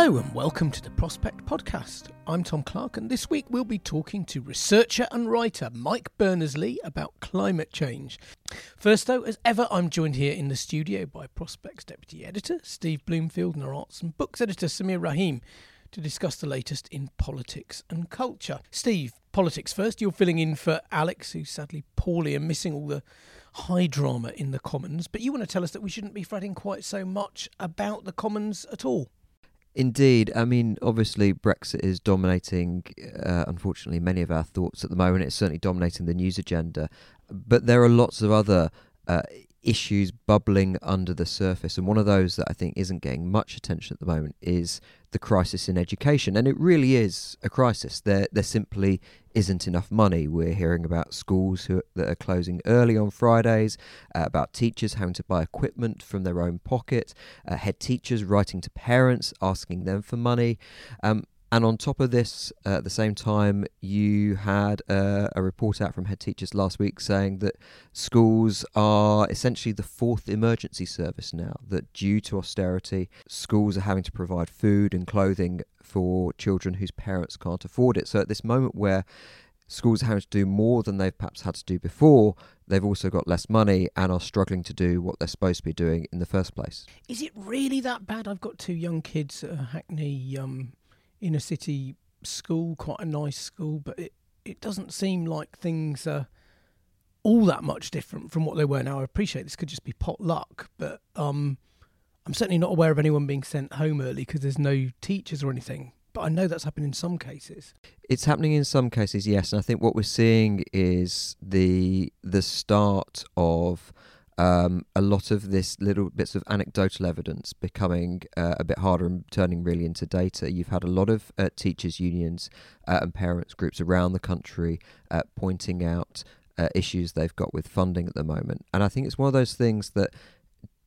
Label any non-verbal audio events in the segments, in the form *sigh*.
Hello and welcome to the Prospect Podcast. I'm Tom Clark, and this week we'll be talking to researcher and writer Mike Berners-Lee about climate change. First, though, as ever, I'm joined here in the studio by Prospect's deputy editor Steve Bloomfield and our arts and books editor Sameer Rahim to discuss the latest in politics and culture. Steve, politics first. You're filling in for Alex, who's sadly poorly and missing all the high drama in the Commons. But you want to tell us that we shouldn't be fretting quite so much about the Commons at all. Indeed. I mean, obviously, Brexit is dominating, uh, unfortunately, many of our thoughts at the moment. It's certainly dominating the news agenda. But there are lots of other uh, issues bubbling under the surface. And one of those that I think isn't getting much attention at the moment is the crisis in education. And it really is a crisis. There, there simply isn't enough money. We're hearing about schools who, that are closing early on Fridays, uh, about teachers having to buy equipment from their own pocket, uh, head teachers writing to parents asking them for money. Um, and on top of this, uh, at the same time, you had uh, a report out from head teachers last week saying that schools are essentially the fourth emergency service now. That due to austerity, schools are having to provide food and clothing for children whose parents can't afford it. So at this moment where schools are having to do more than they've perhaps had to do before, they've also got less money and are struggling to do what they're supposed to be doing in the first place. Is it really that bad? I've got two young kids at Hackney um, inner city school, quite a nice school, but it, it doesn't seem like things are all that much different from what they were now. I appreciate this could just be pot luck, but um, I'm certainly not aware of anyone being sent home early because there's no teachers or anything. But I know that's happened in some cases. It's happening in some cases, yes. And I think what we're seeing is the the start of um, a lot of this little bits of anecdotal evidence becoming uh, a bit harder and turning really into data. You've had a lot of uh, teachers' unions uh, and parents groups around the country uh, pointing out uh, issues they've got with funding at the moment. And I think it's one of those things that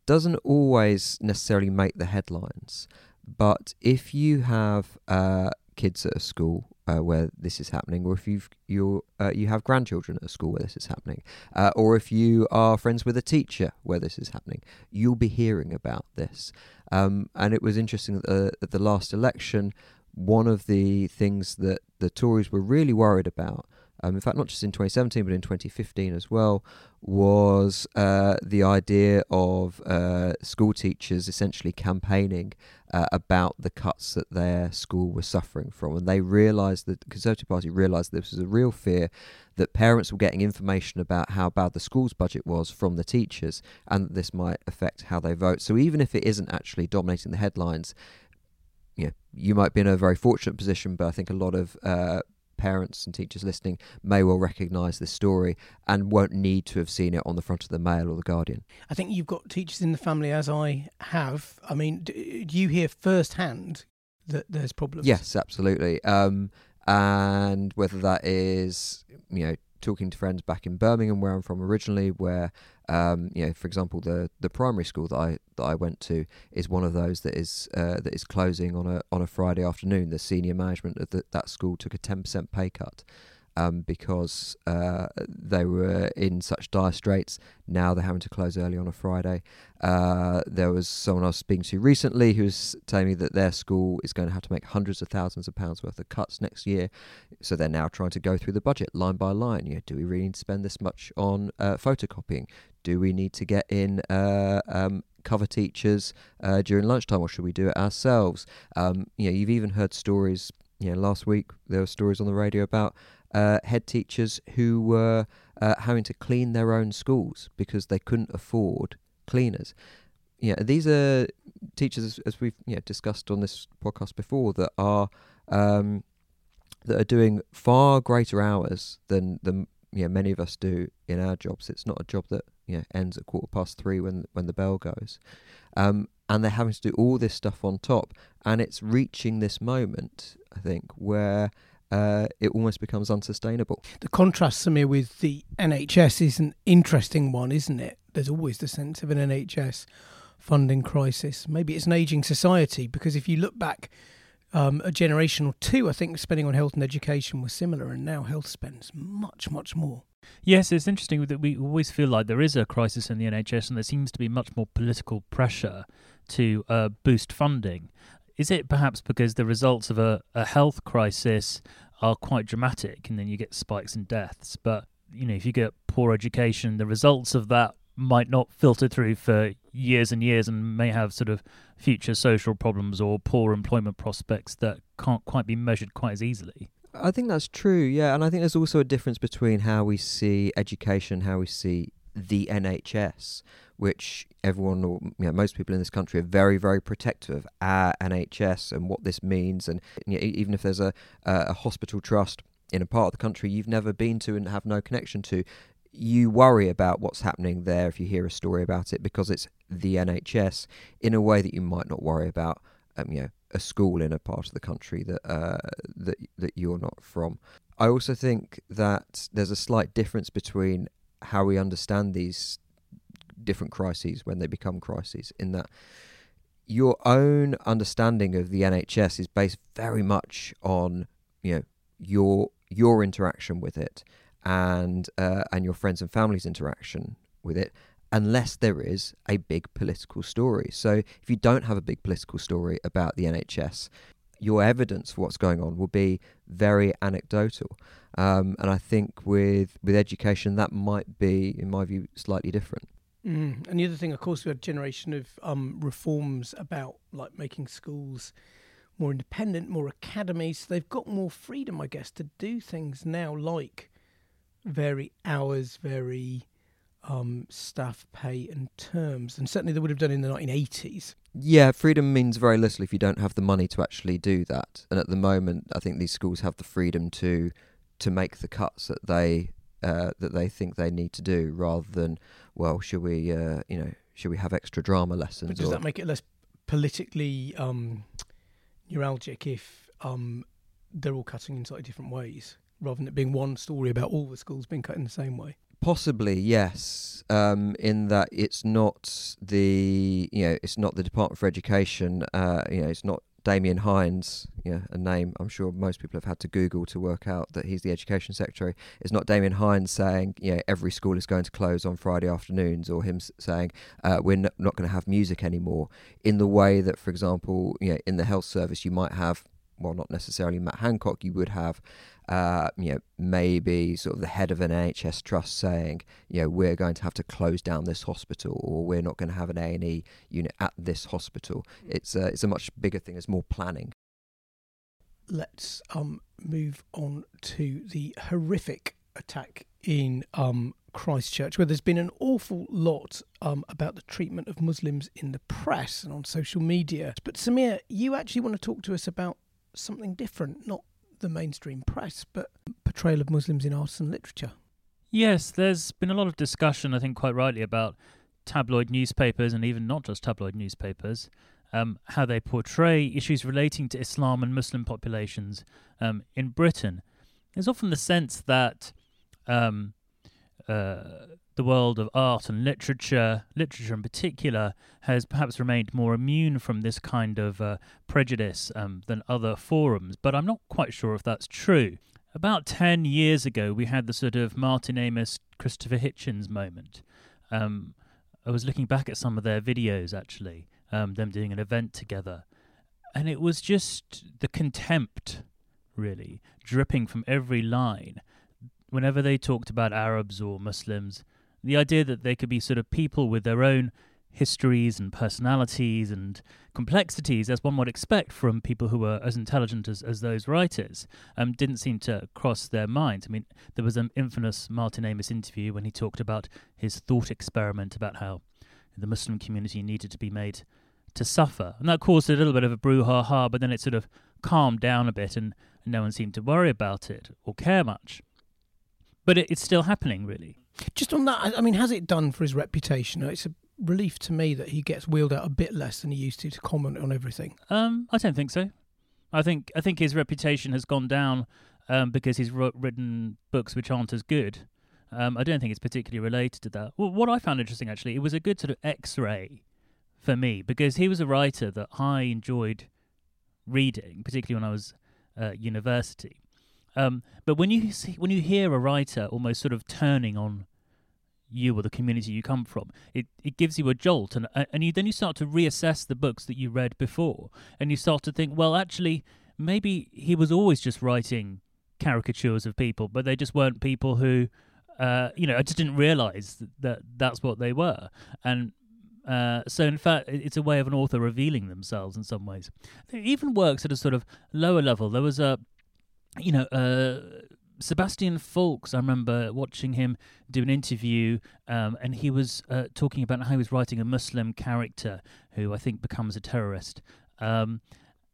doesn't always necessarily make the headlines. But if you have uh, kids at a school uh, where this is happening, or if you've you uh, you have grandchildren at a school where this is happening, uh, or if you are friends with a teacher where this is happening, you'll be hearing about this. Um, and it was interesting that uh, at the last election, one of the things that the Tories were really worried about. Um, in fact, not just in 2017, but in 2015 as well, was uh, the idea of uh, school teachers essentially campaigning uh, about the cuts that their school was suffering from. And they realised that the Conservative Party realised this was a real fear that parents were getting information about how bad the school's budget was from the teachers and that this might affect how they vote. So even if it isn't actually dominating the headlines, know, you might be in a very fortunate position, but I think a lot of uh, parents and teachers listening may well recognise this story and won't need to have seen it on the front of the Mail or the Guardian. I think you've got teachers in the family, as I have. I mean, do you hear firsthand that there's problems? Yes, absolutely. Um, and whether that is, you know, talking to friends back in Birmingham, where I'm from originally, where um, you know, for example, the the primary school that I that I went to is one of those that is uh, that is closing on a on a Friday afternoon. The senior management of the, that school took a ten percent pay cut. Um, because uh, they were in such dire straits. Now they're having to close early on a Friday. Uh, there was someone I was speaking to recently who was telling me that their school is going to have to make hundreds of thousands of pounds worth of cuts next year. So they're now trying to go through the budget line by line. You know, do we really need to spend this much on uh, photocopying? Do we need to get in uh, um, cover teachers uh, during lunchtime, or should we do it ourselves? Um, you know, you've even heard stories. You know, last week there were stories on the radio about uh, head teachers who were uh, having to clean their own schools because they couldn't afford cleaners. Yeah, these are teachers, as we've you know, discussed on this podcast before, that are um, that are doing far greater hours than than you know, many of us do in our jobs. It's not a job that you know, ends at quarter past three when when the bell goes, um, and they're having to do all this stuff on top, and it's reaching this moment, I think, where uh, it almost becomes unsustainable. The contrast, Sameer, with the NHS is an interesting one, isn't it? There's always the sense of an NHS funding crisis. Maybe it's an ageing society because if you look back um, a generation or two, I think spending on health and education was similar, and now health spends much, much more. Yes, it's interesting that we always feel like there is a crisis in the NHS, and there seems to be much more political pressure to uh, boost funding. Is it perhaps because the results of a, a health crisis are quite dramatic, and then you get spikes in deaths? But you know, if you get poor education, the results of that might not filter through for years and years and may have sort of future social problems or poor employment prospects that can't quite be measured quite as easily. I think that's true, yeah, and I think there's also a difference between how we see education, how we see the NHS, which everyone, or you know, most people in this country are very, very protective of our NHS and what this means, and you know, even if there's a a hospital trust in a part of the country you've never been to and have no connection to, you worry about what's happening there if you hear a story about it because it's the NHS in a way that you might not worry about, um, you know, a school in a part of the country that uh, that that you're not from. I also think that there's a slight difference between how we understand these different crises when they become crises. In that, your own understanding of the NHS is based very much on you know your your interaction with it and uh, and your friends and family's interaction with it unless there is a big political story. So if you don't have a big political story about the NHS, your evidence for what's going on will be very anecdotal. Um, and I think with with education, that might be, in my view, slightly different. Mm. And the other thing, of course, we had a generation of um, reforms about like making schools more independent, more academies. They've got more freedom, I guess, to do things now like very hours, very um, staff pay and terms, and certainly they would have done in the 1980s. Yeah, freedom means very little if you don't have the money to actually do that. And at the moment, I think these schools have the freedom to to make the cuts that they uh, that they think they need to do, rather than well, should we uh, you know should we have extra drama lessons? But does or... that make it less politically um, neuralgic if um, they're all cutting in slightly different ways? rather than it being one story about all the schools being cut in the same way? Possibly, yes. Um, in that it's not the you know it's not the Department for Education. Uh, you know, it's not Damian Hinds, you know, a name I'm sure most people have had to Google to work out that he's the Education Secretary. It's not Damian Hinds saying, you know, every school is going to close on Friday afternoons, or him saying uh, we're n- not going to have music anymore. In the way that, for example, you know, in the health service, you might have well, not necessarily Matt Hancock, you would have, uh, you know, maybe sort of the head of an NHS trust saying, you know, we're going to have to close down this hospital, or we're not going to have an A and E unit at this hospital. Mm. It's a, it's a much bigger thing. It's more planning. Let's um, move on to the horrific attack in um, Christchurch, where there's been an awful lot um, about the treatment of Muslims in the press and on social media. But Sameer, you actually want to talk to us about something different, not the mainstream press, but portrayal of Muslims in arts and literature. Yes, there's been a lot of discussion, I think quite rightly, about tabloid newspapers and even not just tabloid newspapers, um, how they portray issues relating to Islam and Muslim populations um, in Britain. There's often the sense that um, uh, the world of art and literature, literature in particular, has perhaps remained more immune from this kind of uh, prejudice um, than other forums, but I'm not quite sure if that's true. about 10 years ago, we had the sort of Martin Amis, Christopher Hitchens moment. Um, I was looking back at some of their videos, actually, um, them doing an event together. And it was just the contempt, really, dripping from every line. Whenever they talked about Arabs or Muslims, the idea that they could be sort of people with their own histories and personalities and complexities as one would expect from people who were as intelligent as, as those writers um, didn't seem to cross their minds. I mean, there was an infamous Martin Amis interview when he talked about his thought experiment about how the Muslim community needed to be made to suffer. And that caused a little bit of a brouhaha, but then it sort of calmed down a bit and, and no one seemed to worry about it or care much. But it, it's still happening, really. Just on that, I mean, has it done for his reputation? It's a relief to me that he gets wheeled out a bit less than he used to to comment on everything. Um, I don't think so. I think I think his reputation has gone down um, because he's written books which aren't as good. Um, I don't think it's particularly related to that. Well, what I found interesting actually, it was a good sort of X-ray for me because he was a writer that I enjoyed reading, particularly when I was at university. Um, but when you see, when you hear a writer almost sort of turning on you or the community you come from. It it gives you a jolt, and and you, then you start to reassess the books that you read before, and you start to think, well, actually, maybe he was always just writing caricatures of people, but they just weren't people who, uh, you know, I just didn't realize that, that that's what they were, and. Uh, so in fact, it's a way of an author revealing themselves in some ways. It even works at a sort of lower level. There was a, you know, uh, Sebastian Faulks, I remember watching him do an interview, um, and he was uh, talking about how he was writing a Muslim character who I think becomes a terrorist. Um,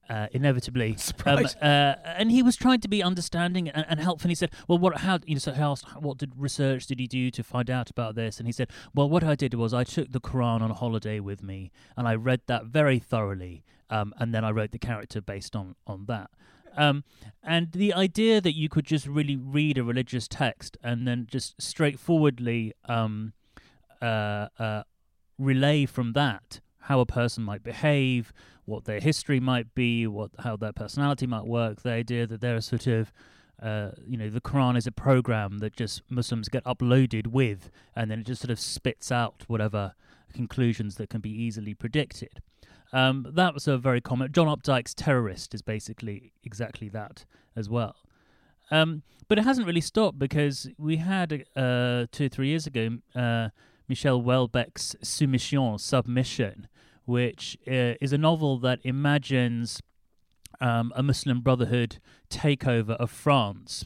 uh, inevitably, *laughs* um, uh, and he was trying to be understanding and, and, helpful. And he said, "Well, what? How? You know, so how? What did research did he do to find out about this?" And he said, "Well, what I did was I took the Quran on holiday with me, and I read that very thoroughly, um, and then I wrote the character based on on that." Um, and the idea that you could just really read a religious text and then just straightforwardly um, uh, uh, relay from that how a person might behave, what their history might be, what how their personality might work. The idea that they're sort of uh, you know, the Quran is a program that just Muslims get uploaded with, and then it just sort of spits out whatever conclusions that can be easily predicted. Um, that was a very common. John Updike's Terrorist is basically exactly that as well. Um, but it hasn't really stopped because we had uh, two or three years ago uh, Michel Houellebecq's Soumission, Submission, which uh, is a novel that imagines um, a Muslim Brotherhood takeover of France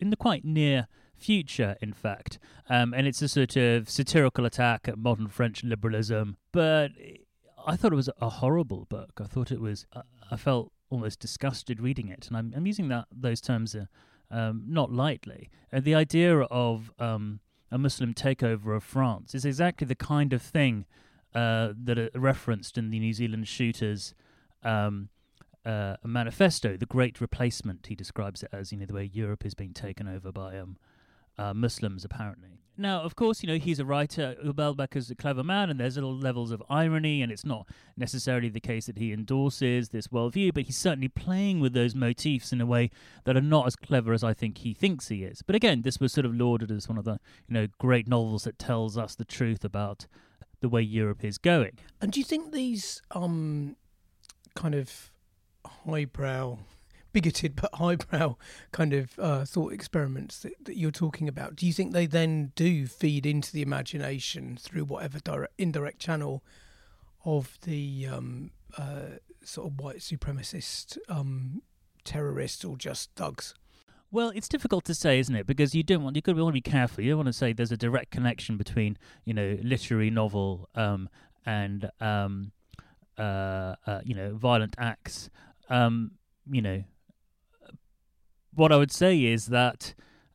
in the quite near future, in fact. Um, and it's a sort of satirical attack at modern French liberalism. But I thought it was a horrible book. I thought it was. Uh, I felt almost disgusted reading it, and I'm, I'm using that those terms uh, um, not lightly. And the idea of um, a Muslim takeover of France is exactly the kind of thing uh, that are referenced in the New Zealand shooters. Um, uh, manifesto, the Great Replacement, he describes it as, you know, the way Europe is being taken over by um, uh, Muslims, apparently. Now, of course, you know, he's a writer. Houellebecq is a clever man, and there's little levels of irony, and it's not necessarily the case that he endorses this worldview, but he's certainly playing with those motifs in a way that are not as clever as I think he thinks he is. But again, this was sort of lauded as one of the, you know, great novels that tells us the truth about the way Europe is going. And do you think these um kind of highbrow bigoted but *laughs* highbrow kind of uh, thought experiments that, that you're talking about, do you think they then do feed into the imagination through whatever direct, indirect channel of the um, uh, sort of white supremacist um, terrorists or just thugs? Well, it's difficult to say, isn't it? Because you don't want you got to be careful. You don't want to say there's a direct connection between you know literary novel um, and um, uh, uh, you know violent acts. Um, you know, what I would say is that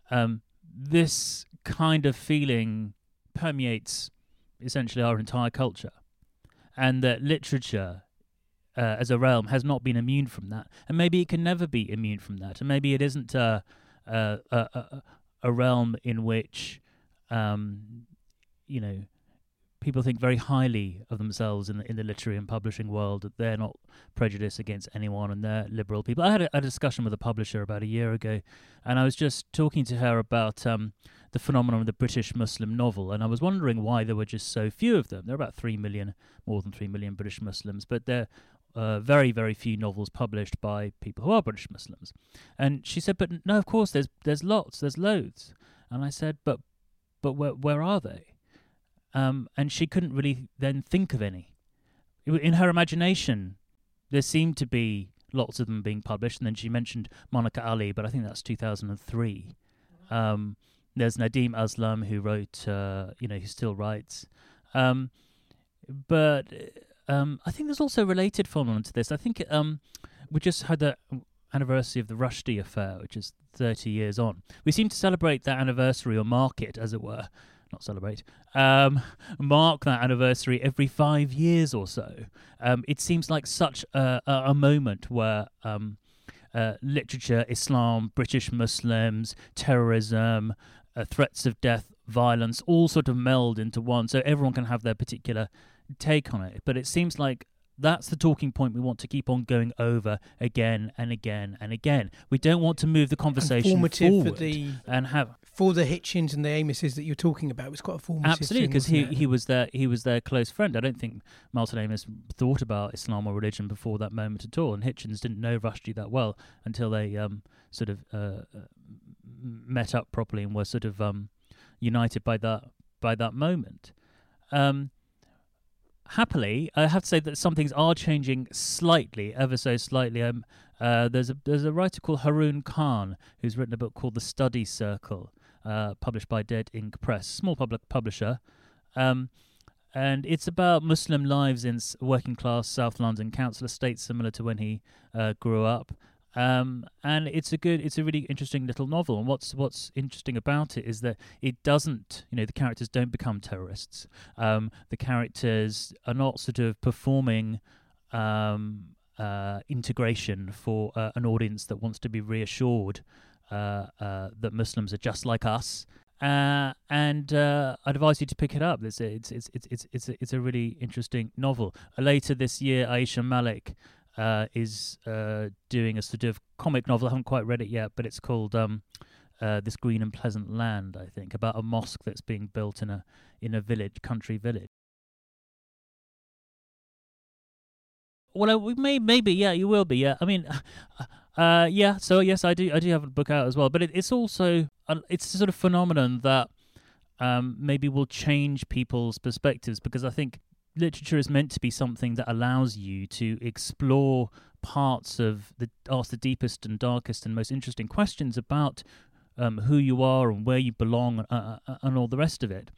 um, this kind of feeling permeates essentially our entire culture, and that literature uh, as a realm has not been immune from that, and maybe it can never be immune from that, and maybe it isn't a a, a, a realm in which um, you know people think very highly of themselves in the, in the literary and publishing world that they're not prejudiced against anyone and they're liberal people. I had a, a discussion with a publisher about a year ago, and I was just talking to her about um, the phenomenon of the British Muslim novel, and I was wondering why there were just so few of them. There are about three million, more than three million British Muslims, but there uh, very, very few novels published by people who are British Muslims. And she said, "But no, of course, there's there's lots, there's loads." And I said, "But, but where where are they?" Um, and she couldn't really then think of any. In her imagination, there seemed to be lots of them being published, and then she mentioned Monica Ali, but I think that's 2003. Um, there's Nadeem Aslam who wrote, uh, you know, who still writes. Um, but um, I think there's also a related phenomenon to this. I think um, we just had the anniversary of the Rushdie affair, which is 30 years on. We seem to celebrate that anniversary or mark it, as it were, not celebrate, um, mark that anniversary every five years or so. Um, it seems like such a, a, a moment where um, uh, literature, Islam, British Muslims, terrorism, uh, threats of death, violence, all sort of meld into one, so everyone can have their particular take on it. But it seems like that's the talking point we want to keep on going over again and again and again. We don't want to move the conversation forward for the and have for the Hitchens and the Amises that you're talking about. It was quite a formative. Absolutely, because he he was their he was their close friend. I don't think Martin Amis thought about Islam or religion before that moment at all, and Hitchens didn't know Rushdie that well until they um, sort of uh, uh, met up properly and were sort of um, united by that by that moment. Um, happily, I have to say that some things are changing slightly, ever so slightly. Um, uh, there's a there's a writer called Haroon Khan who's written a book called The Study Circle, uh, published by Dead Ink Press, small public publisher, um, and it's about Muslim lives in working class South London council estates, similar to when he uh, grew up. Um, and it's a good, it's a really interesting little novel. And what's what's interesting about it is that it doesn't, you know, the characters don't become terrorists. Um, the characters are not sort of performing um, uh, integration for uh, an audience that wants to be reassured that Muslims are just like us. Uh, and uh, I'd advise you to pick it up. It's it's it's it's it's it's a, it's a really interesting novel. later this year, Ayisha Malik uh, is uh, doing a sort of comic novel. I haven't quite read it yet, but it's called um, uh, "This Green and Pleasant Land." I think about a mosque that's being built in a in a village, country village. Well, we may maybe yeah, you will be yeah. I mean, *laughs* uh, yeah. So yes, I do I do have a book out as well, but it, it's also it's a sort of phenomenon that um, maybe will change people's perspectives because I think literature is meant to be something that allows you to explore parts of the ask the deepest and darkest and most interesting questions about um, who you are and where you belong uh, uh, and all the rest of it.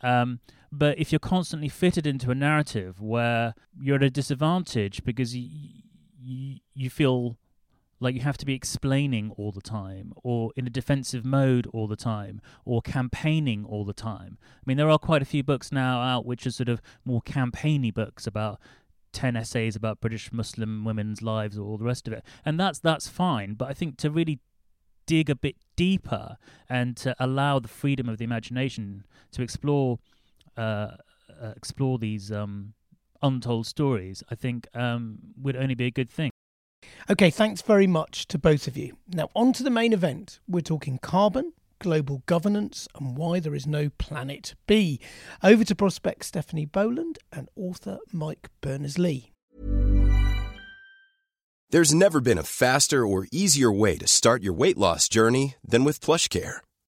Um, but if you're constantly fitted into a narrative where you're at a disadvantage because you, you feel like you have to be explaining all the time or in a defensive mode all the time or campaigning all the time. I mean there are quite a few books now out which are sort of more campaigny books about 10 essays about british muslim women's lives or all the rest of it. And that's that's fine but i think to really dig a bit deeper and to allow the freedom of the imagination to explore uh, uh, explore these um, untold stories i think um, would only be a good thing Okay, thanks very much to both of you. Now, on to the main event. We're talking carbon, global governance, and why there is no planet B. Over to prospect Stephanie Boland and author Mike Berners Lee. There's never been a faster or easier way to start your weight loss journey than with PlushCare.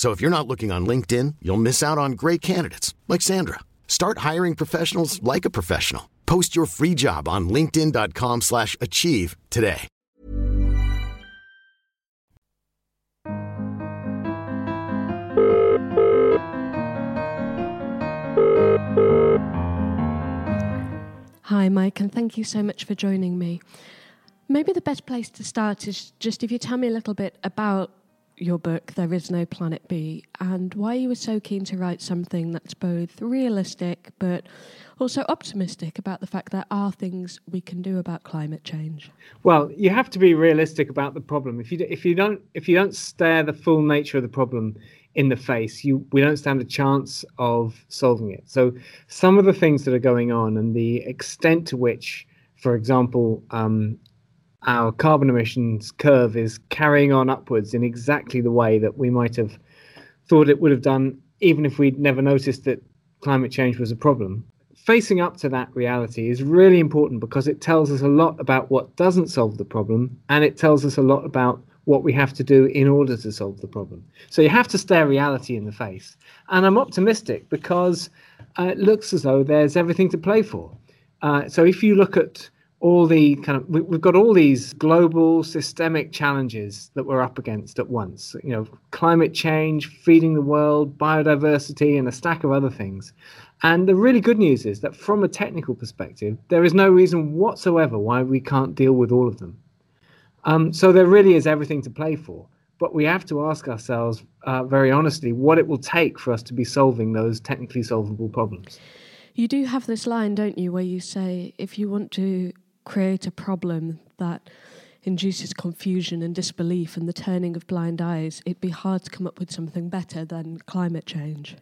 So if you're not looking on LinkedIn, you'll miss out on great candidates like Sandra. Start hiring professionals like a professional. Post your free job on linkedin.com/achieve today. Hi, Mike, and thank you so much for joining me. Maybe the best place to start is just if you tell me a little bit about your book, There Is No Planet B, and why you were so keen to write something that's both realistic but also optimistic about the fact there are things we can do about climate change. Well, you have to be realistic about the problem. If you if you don't if you don't stare the full nature of the problem in the face, you we don't stand a chance of solving it. So some of the things that are going on and the extent to which, for example, um, our carbon emissions curve is carrying on upwards in exactly the way that we might have thought it would have done, even if we'd never noticed that climate change was a problem. Facing up to that reality is really important because it tells us a lot about what doesn't solve the problem, and it tells us a lot about what we have to do in order to solve the problem. So you have to stare reality in the face. And I'm optimistic because uh, it looks as though there's everything to play for. Uh, so if you look at all the kind of we, we've got all these global systemic challenges that we're up against at once. You know climate change feeding the world biodiversity and a stack of other things. And the really good news is that from a technical perspective there is no reason whatsoever why we can't deal with all of them. Um, so there really is everything to play for but we have to ask ourselves uh, very honestly what it will take for us to be solving those technically solvable problems. You do have this line, don't you, where you say if you want to create a problem that induces confusion and disbelief and the turning of blind eyes, it'd be hard to come up with something better than climate change.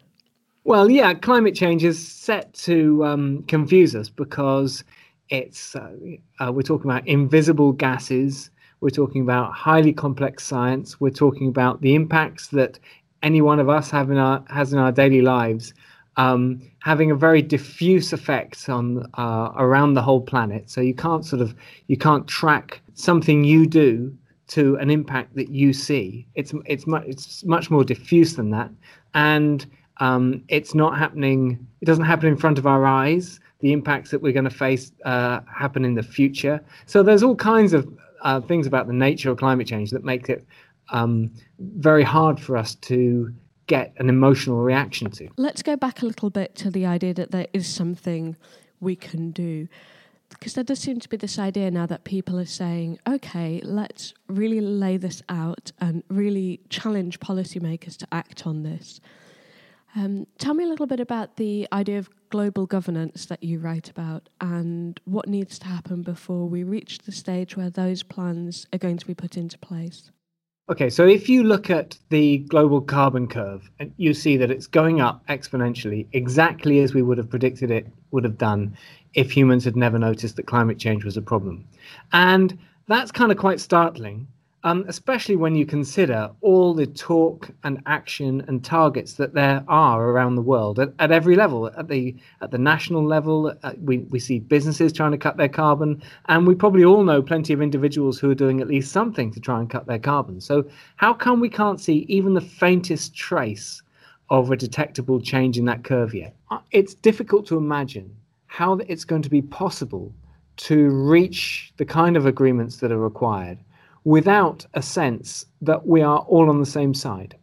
Well, yeah, climate change is set to um, confuse us because it's uh, uh, we're talking about invisible gases, we're talking about highly complex science, we're talking about the impacts that any one of us have in our has in our daily lives, um, having a very diffuse effect on uh, around the whole planet. So you can't sort of you can't track something you do to an impact that you see. It's it's much it's much more diffuse than that, and um, it's not happening. It doesn't happen in front of our eyes. The impacts that we're going to face uh, happen in the future. So there's all kinds of uh, things about the nature of climate change that make it um, very hard for us to get an emotional reaction to. Let's go back a little bit to the idea that there is something we can do. Because there does seem to be this idea now that people are saying, okay, let's really lay this out and really challenge policymakers to act on this. Um, tell me a little bit about the idea of global governance that you write about and what needs to happen before we reach the stage where those plans are going to be put into place. Okay, so if you look at the global carbon curve, you see that it's going up exponentially, exactly as we would have predicted it would have done if humans had never noticed that climate change was a problem. And that's kind of quite startling um, especially when you consider all the talk and action and targets that there are around the world at, at every level. At the at the national level, uh, we we see businesses trying to cut their carbon, and we probably all know plenty of individuals who are doing at least something to try and cut their carbon. So how come we can't see even the faintest trace of a detectable change in that curve yet? Uh, it's difficult to imagine how it's going to be possible to reach the kind of agreements that are required without a sense that we are all on the same side.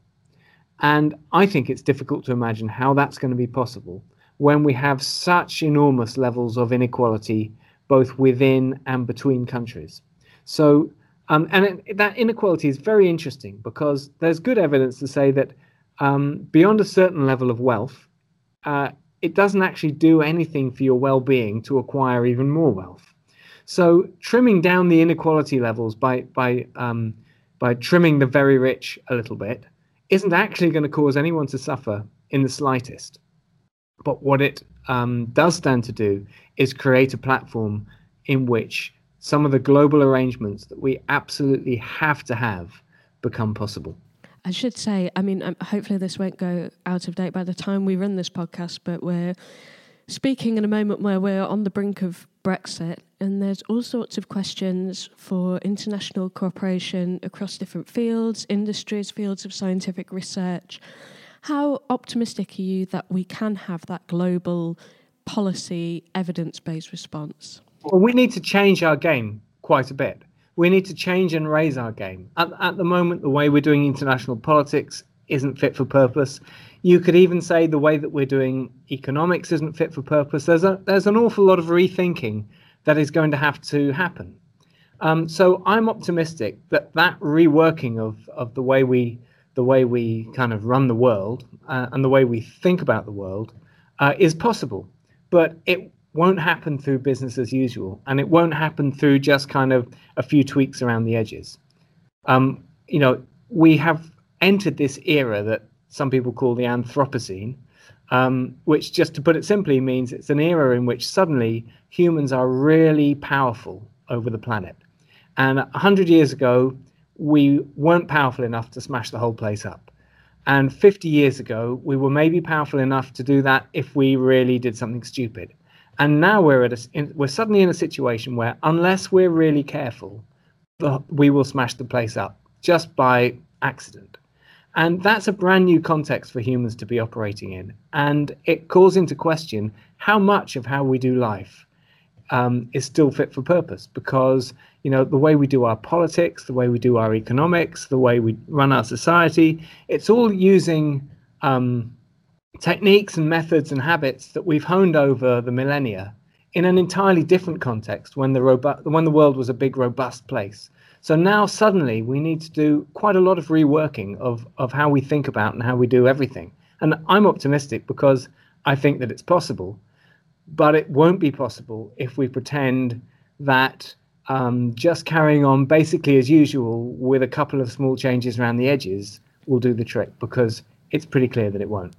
And I think it's difficult to imagine how that's going to be possible when we have such enormous levels of inequality both within and between countries. So, um, and it, that inequality is very interesting because there's good evidence to say that um, beyond a certain level of wealth, uh, it doesn't actually do anything for your well being to acquire even more wealth. So trimming down the inequality levels by by um, by trimming the very rich a little bit isn't actually going to cause anyone to suffer in the slightest. But what it um, does stand to do is create a platform in which some of the global arrangements that we absolutely have to have become possible. I should say, I mean, um, hopefully this won't go out of date by the time we run this podcast, but we're speaking in a moment where we're on the brink of Brexit, and there's all sorts of questions for international cooperation across different fields, industries, fields of scientific research. How optimistic are you that we can have that global policy evidence based response? Well, we need to change our game quite a bit. We need to change and raise our game. At, at the moment, the way we're doing international politics isn't fit for purpose. You could even say the way that we're doing economics isn't fit for purpose. There's a there's an awful lot of rethinking that is going to have to happen. Um, so I'm optimistic that that reworking of of the way we the way we kind of run the world uh, and the way we think about the world uh, is possible, but it won't happen through business as usual, and it won't happen through just kind of a few tweaks around the edges. Um, you know, we have entered this era that some people call the Anthropocene, um, which, just to put it simply, means it's an era in which suddenly humans are really powerful over the planet. And 100 years ago, we weren't powerful enough to smash the whole place up. And 50 years ago, we were maybe powerful enough to do that if we really did something stupid. And now we're at a, in, we're suddenly in a situation where unless we're really careful, the, we will smash the place up just by accident. And that's a brand new context for humans to be operating in. And it calls into question how much of how we do life um, is still fit for purpose because you know the way we do our politics the way we do our economics the way we run our society it's all using um, techniques and methods and habits that we've honed over the millennia in an entirely different context when the robu- when the world was a big robust place so now suddenly we need to do quite a lot of reworking of, of how we think about and how we do everything. And I'm optimistic because I think that it's possible, but it won't be possible if we pretend that um, just carrying on basically as usual with a couple of small changes around the edges will do the trick because it's pretty clear that it won't.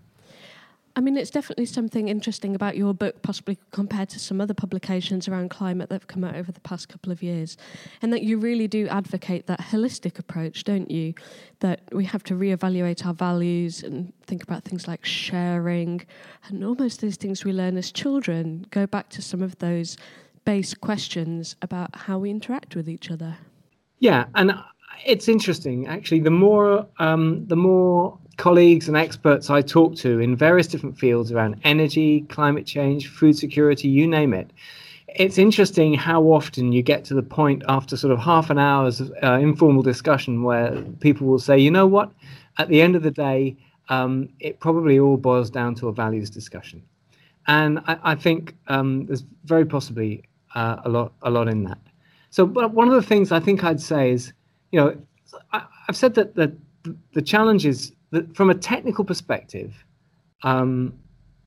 I mean, it's definitely something interesting about your book, possibly compared to some other publications around climate that have come out over the past couple of years, and that you really do advocate that holistic approach, don't you? That we have to reevaluate our values and think about things like sharing and almost those things we learn as children, go back to some of those base questions about how we interact with each other. Yeah, and it's interesting actually. The more um, the more colleagues and experts I talk to in various different fields around energy, climate change, food security, you name it. It's interesting how often you get to the point after sort of half an hour's uh, informal discussion where people will say, you know what, at the end of the day, um, it probably all boils down to a values discussion. And I, I think um, there's very possibly uh, a lot, a lot in that. So, but one of the things I think I'd say is, you know, I, have said that the, the challenge is that from a technical perspective, um,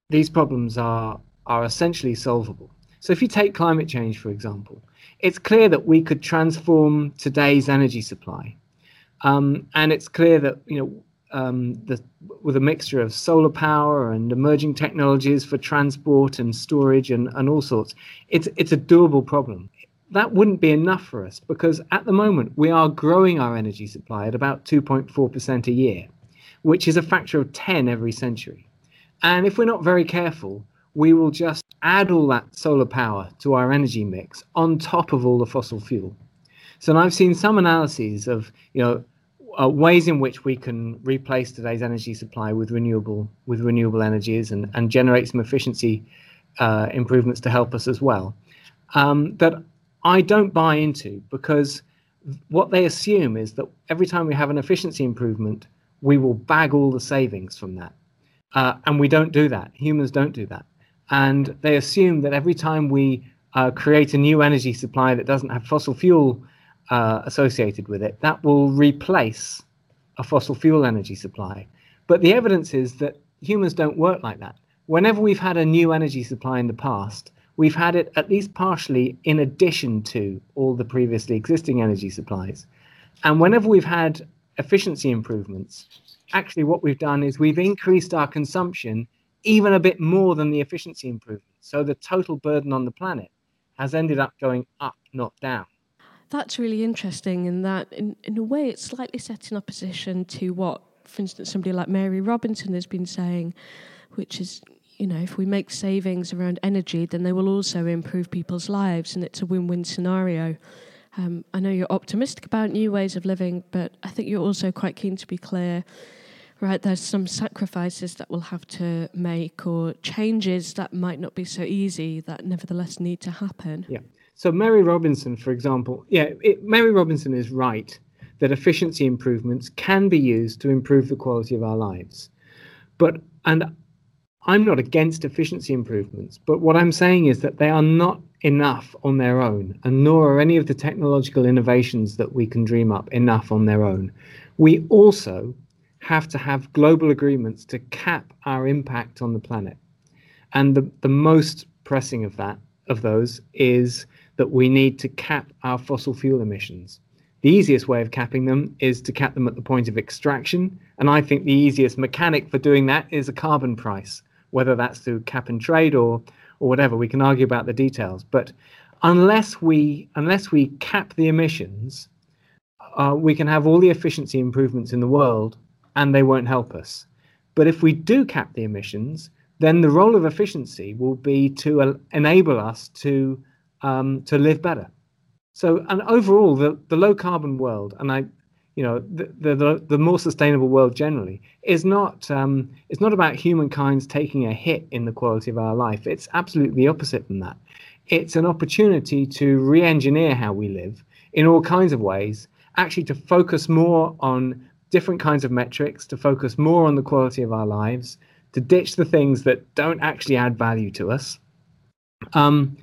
these problems are are essentially solvable. So if you take climate change, for example, it's clear that we could transform today's energy supply, um, and it's clear that you know um, the, with a mixture of solar power and emerging technologies for transport and storage and, and all sorts, it's it's a doable problem. That wouldn't be enough for us because at the moment we are growing our energy supply at about 2.4% a year which is a factor of 10 every century. And if we're not very careful, we will just add all that solar power to our energy mix on top of all the fossil fuel. So I've seen some analyses of, you know, uh, ways in which we can replace today's energy supply with renewable with renewable energies and, and generate some efficiency uh, improvements to help us as well. Um, that I don't buy into because what they assume is that every time we have an efficiency improvement, we will bag all the savings from that. Uh, and we don't do that. Humans don't do that. And they assume that every time we uh, create a new energy supply that doesn't have fossil fuel uh, associated with it, that will replace a fossil fuel energy supply. But the evidence is that humans don't work like that. Whenever we've had a new energy supply in the past, we've had it at least partially in addition to all the previously existing energy supplies. And whenever we've had efficiency improvements, actually what we've done is we've increased our consumption even a bit more than the efficiency improvements. So the total burden on the planet has ended up going up, not down. That's really interesting in that, in, in a way, it's slightly set in opposition to what, for instance, somebody like Mary Robinson has been saying, which is, you know, if we make savings around energy, then they will also improve people's lives, and it's a win win scenario. Um, I know you're optimistic about new ways of living, but I think you're also quite keen to be clear. Right, there's some sacrifices that we'll have to make, or changes that might not be so easy that nevertheless need to happen. Yeah. So Mary Robinson, for example, yeah, it, Mary Robinson is right that efficiency improvements can be used to improve the quality of our lives. But and I'm not against efficiency improvements, but what I'm saying is that they are not enough on their own, and nor are any of the technological innovations that we can dream up enough on their own. We also have to have global agreements to cap our impact on the planet. And the, the most pressing of that of those is that we need to cap our fossil fuel emissions. The easiest way of capping them is to cap them at the point of extraction. And I think the easiest mechanic for doing that is a carbon price, whether that's through cap and trade or or whatever. We can argue about the details. But unless we unless we cap the emissions, uh, we can have all the efficiency improvements in the world and they won't help us. But if we do cap the emissions, then the role of efficiency will be to uh, enable us to um, to live better. So, and overall, the, the low carbon world, and I, you know, the, the, the more sustainable world generally is not um, it's not about humankind's taking a hit in the quality of our life. It's absolutely the opposite from that. It's an opportunity to re-engineer how we live in all kinds of ways. Actually, to focus more on different kinds of metrics, to focus more on the quality of our lives, to ditch the things that don't actually add value to us. Um,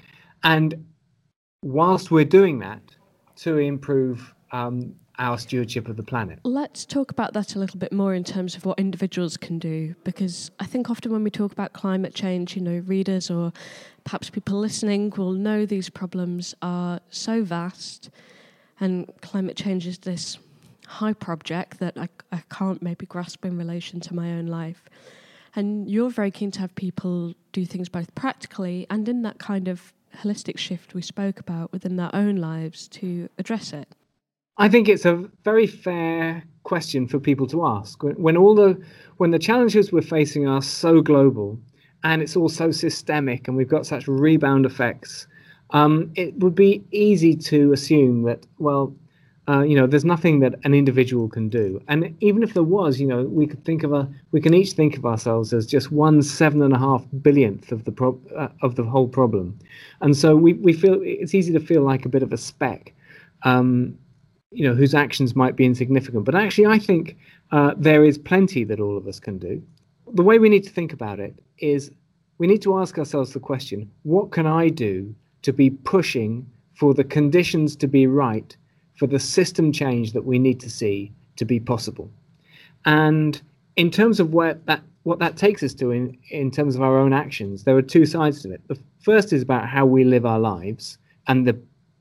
and whilst we're doing that, to improve um, our stewardship of the planet. Let's talk about that a little bit more in terms of what individuals can do, because I think often when we talk about climate change, you know, readers or perhaps people listening will know these problems are so vast, and climate change is this hyper object that I, I can't maybe grasp in relation to my own life. And you're very keen to have people do things both practically and in that kind of holistic shift we spoke about within their own lives to address it. I think it's a very fair question for people to ask. When all the when the challenges we're facing are so global and it's all so systemic and we've got such rebound effects, um, it would be easy to assume that well, uh, you know, there's nothing that an individual can do. And even if there was, you know, we could think of a, we can each think of ourselves as just one seven and a half billionth of the pro- uh, of the whole problem. And so we, we feel it's easy to feel like a bit of a speck, um, you know, whose actions might be insignificant. But actually, I think uh, there is plenty that all of us can do. The way we need to think about it is we need to ask ourselves the question: What can I do to be pushing for the conditions to be right? for the system change that we need to see to be possible. And in terms of where that what that takes us to in, in terms of our own actions, there are two sides to it. The first is about how we live our lives and the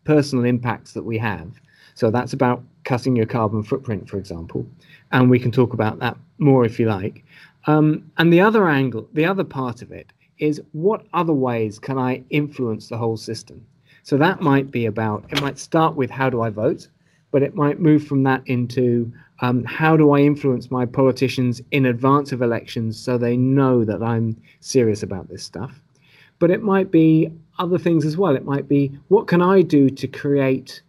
personal impacts that we have. So that's about cutting your carbon footprint, for example. And we can talk about that more if you like. Um, and the other angle, the other part of it is what other ways can I influence the whole system? So that might be about, it might start with how do I vote, but it might move from that into um, how do I influence my politicians in advance of elections so they know that I'm serious about this stuff. But it might be other things as well. It might be what can I do to create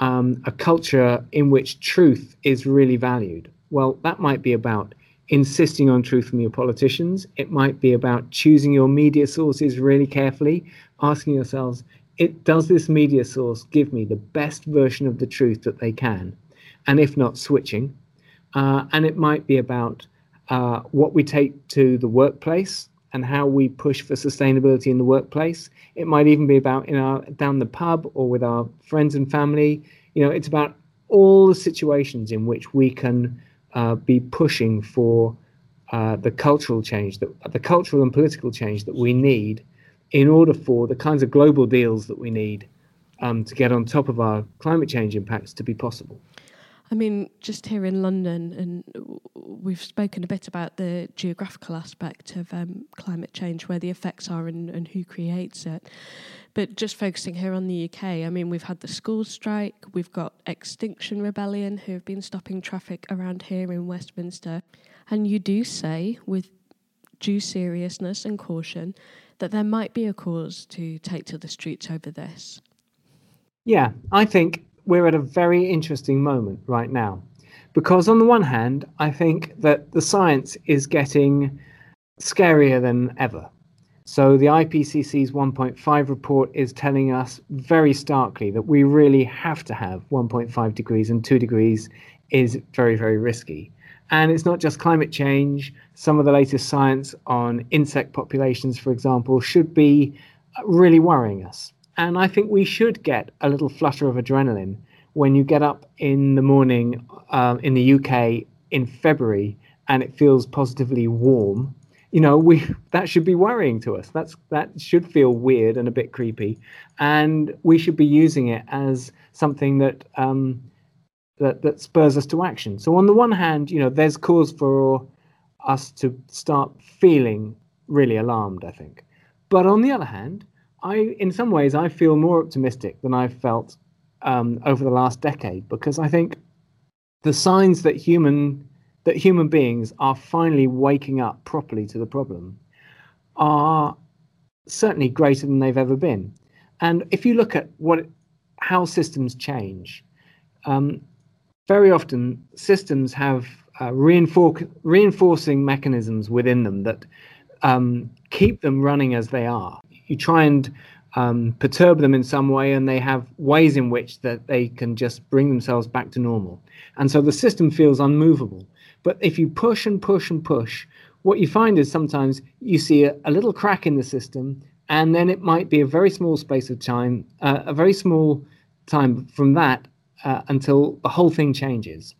um, a culture in which truth is really valued? Well, that might be about insisting on truth from your politicians. It might be about choosing your media sources really carefully, asking yourselves, it does this media source give me the best version of the truth that they can, and if not, switching. Uh, and it might be about uh, what we take to the workplace and how we push for sustainability in the workplace. It might even be about in our down the pub or with our friends and family. You know, it's about all the situations in which we can uh, be pushing for uh, the cultural change that the cultural and political change that we need in order for the kinds of global deals that we need um, to get on top of our climate change impacts to be possible. I mean, just here in London, and we've spoken a bit about the geographical aspect of um, climate change, where the effects are and, and who creates it. But just focusing here on the UK, I mean, we've had the school strike, we've got Extinction Rebellion, who have been stopping traffic around here in Westminster. And you do say, with due seriousness and caution, that there might be a cause to take to the streets over this. Yeah, I think we're at a very interesting moment right now. Because on the one hand, I think that the science is getting scarier than ever. So the IPCC's 1.5 report is telling us very starkly that we really have to have 1.5 degrees and 2 degrees is very, very risky. And it's not just climate change. Some of the latest science on insect populations, for example, should be really worrying us. And I think we should get a little flutter of adrenaline when you get up in the morning uh, in the UK in February and it feels positively warm. You know, we *laughs* that should be worrying to us. That's that should feel weird and a bit creepy, and we should be using it as something that um, that that spurs us to action. So on the one hand, you know, there's cause for us to start feeling really alarmed. I think, but on the other hand, I, in some ways, I feel more optimistic than I've felt um, over the last decade because I think the signs that human that human beings are finally waking up properly to the problem are certainly greater than they've ever been. And if you look at what how systems change, um, very often systems have uh, reinfor- reinforcing mechanisms within them that um, keep them running as they are you try and um, perturb them in some way, and they have ways in which that they can just bring themselves back to normal. And so the system feels unmovable. But if you push and push and push, what you find is sometimes you see a, a little crack in the system, and then it might be a very small space of time, uh, a very small time from that uh, until the whole thing changes.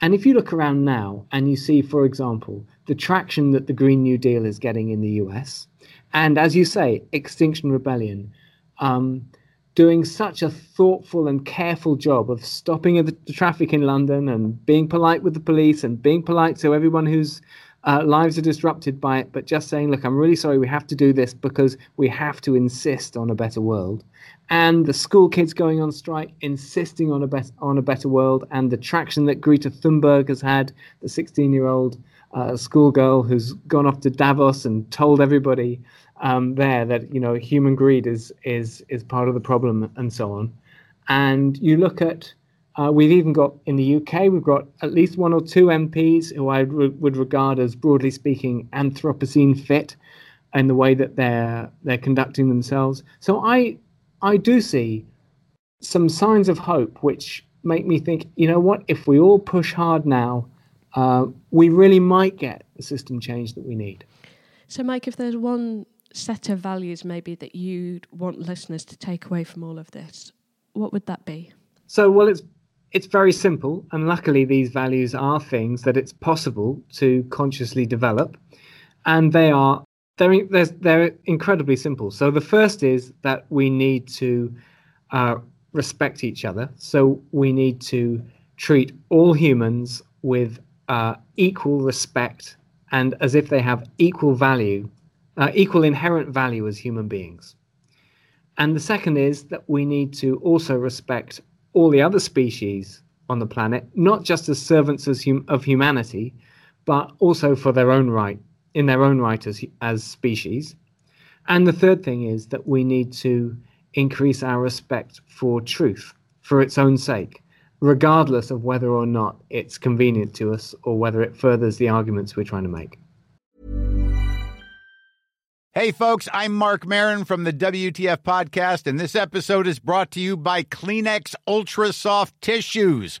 And if you look around now and you see, for example, the traction that the Green New Deal is getting in the US, and as you say, Extinction Rebellion, um, doing such a thoughtful and careful job of stopping the, the, traffic in London and being polite with the police and being polite to everyone whose uh, lives are disrupted by it, but just saying, look, I'm really sorry, we have to do this because we have to insist on a better world. And the school kids going on strike, insisting on a, be- on a better world, and the traction that Greta Thunberg has had, the 16 year old uh, schoolgirl who's gone off to Davos and told everybody um, there that you know human greed is is is part of the problem and so on. And you look at uh, we've even got in the UK we've got at least one or two MPs who I re- would regard as broadly speaking Anthropocene fit in the way that they're they're conducting themselves. So I I do see some signs of hope which make me think you know what if we all push hard now uh, we really might get the system change that we need. So, Mike, if there's one set of values maybe that you'd want listeners to take away from all of this, what would that be? So, well, it's it's very simple, and luckily, these values are things that it's possible to consciously develop, and they are they're they're, they're incredibly simple. So, the first is that we need to uh, respect each other. So, we need to treat all humans with uh, equal respect and as if they have equal value, uh, equal inherent value as human beings. And the second is that we need to also respect all the other species on the planet, not just as servants as hum- of humanity, but also for their own right, in their own right as, as species. And the third thing is that we need to increase our respect for truth for its own sake regardless of whether or not it's convenient to us or whether it furthers the arguments we're trying to make. Hey, folks, I'm Marc Maron from the WTF Podcast, and this episode is brought to you by Kleenex Ultra Soft Tissues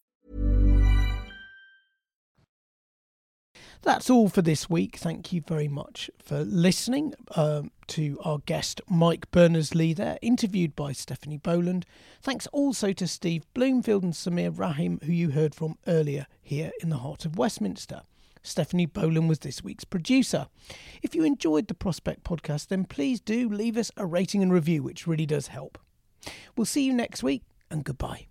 That's all for this week. Thank you very much for listening um, to our guest, Mike Berners Lee, there, interviewed by Stephanie Boland. Thanks also to Steve Bloomfield and Sameer Rahim, who you heard from earlier here in the heart of Westminster. Stephanie Boland was this week's producer. If you enjoyed the Prospect podcast, then please do leave us a rating and review, which really does help. We'll see you next week, and goodbye.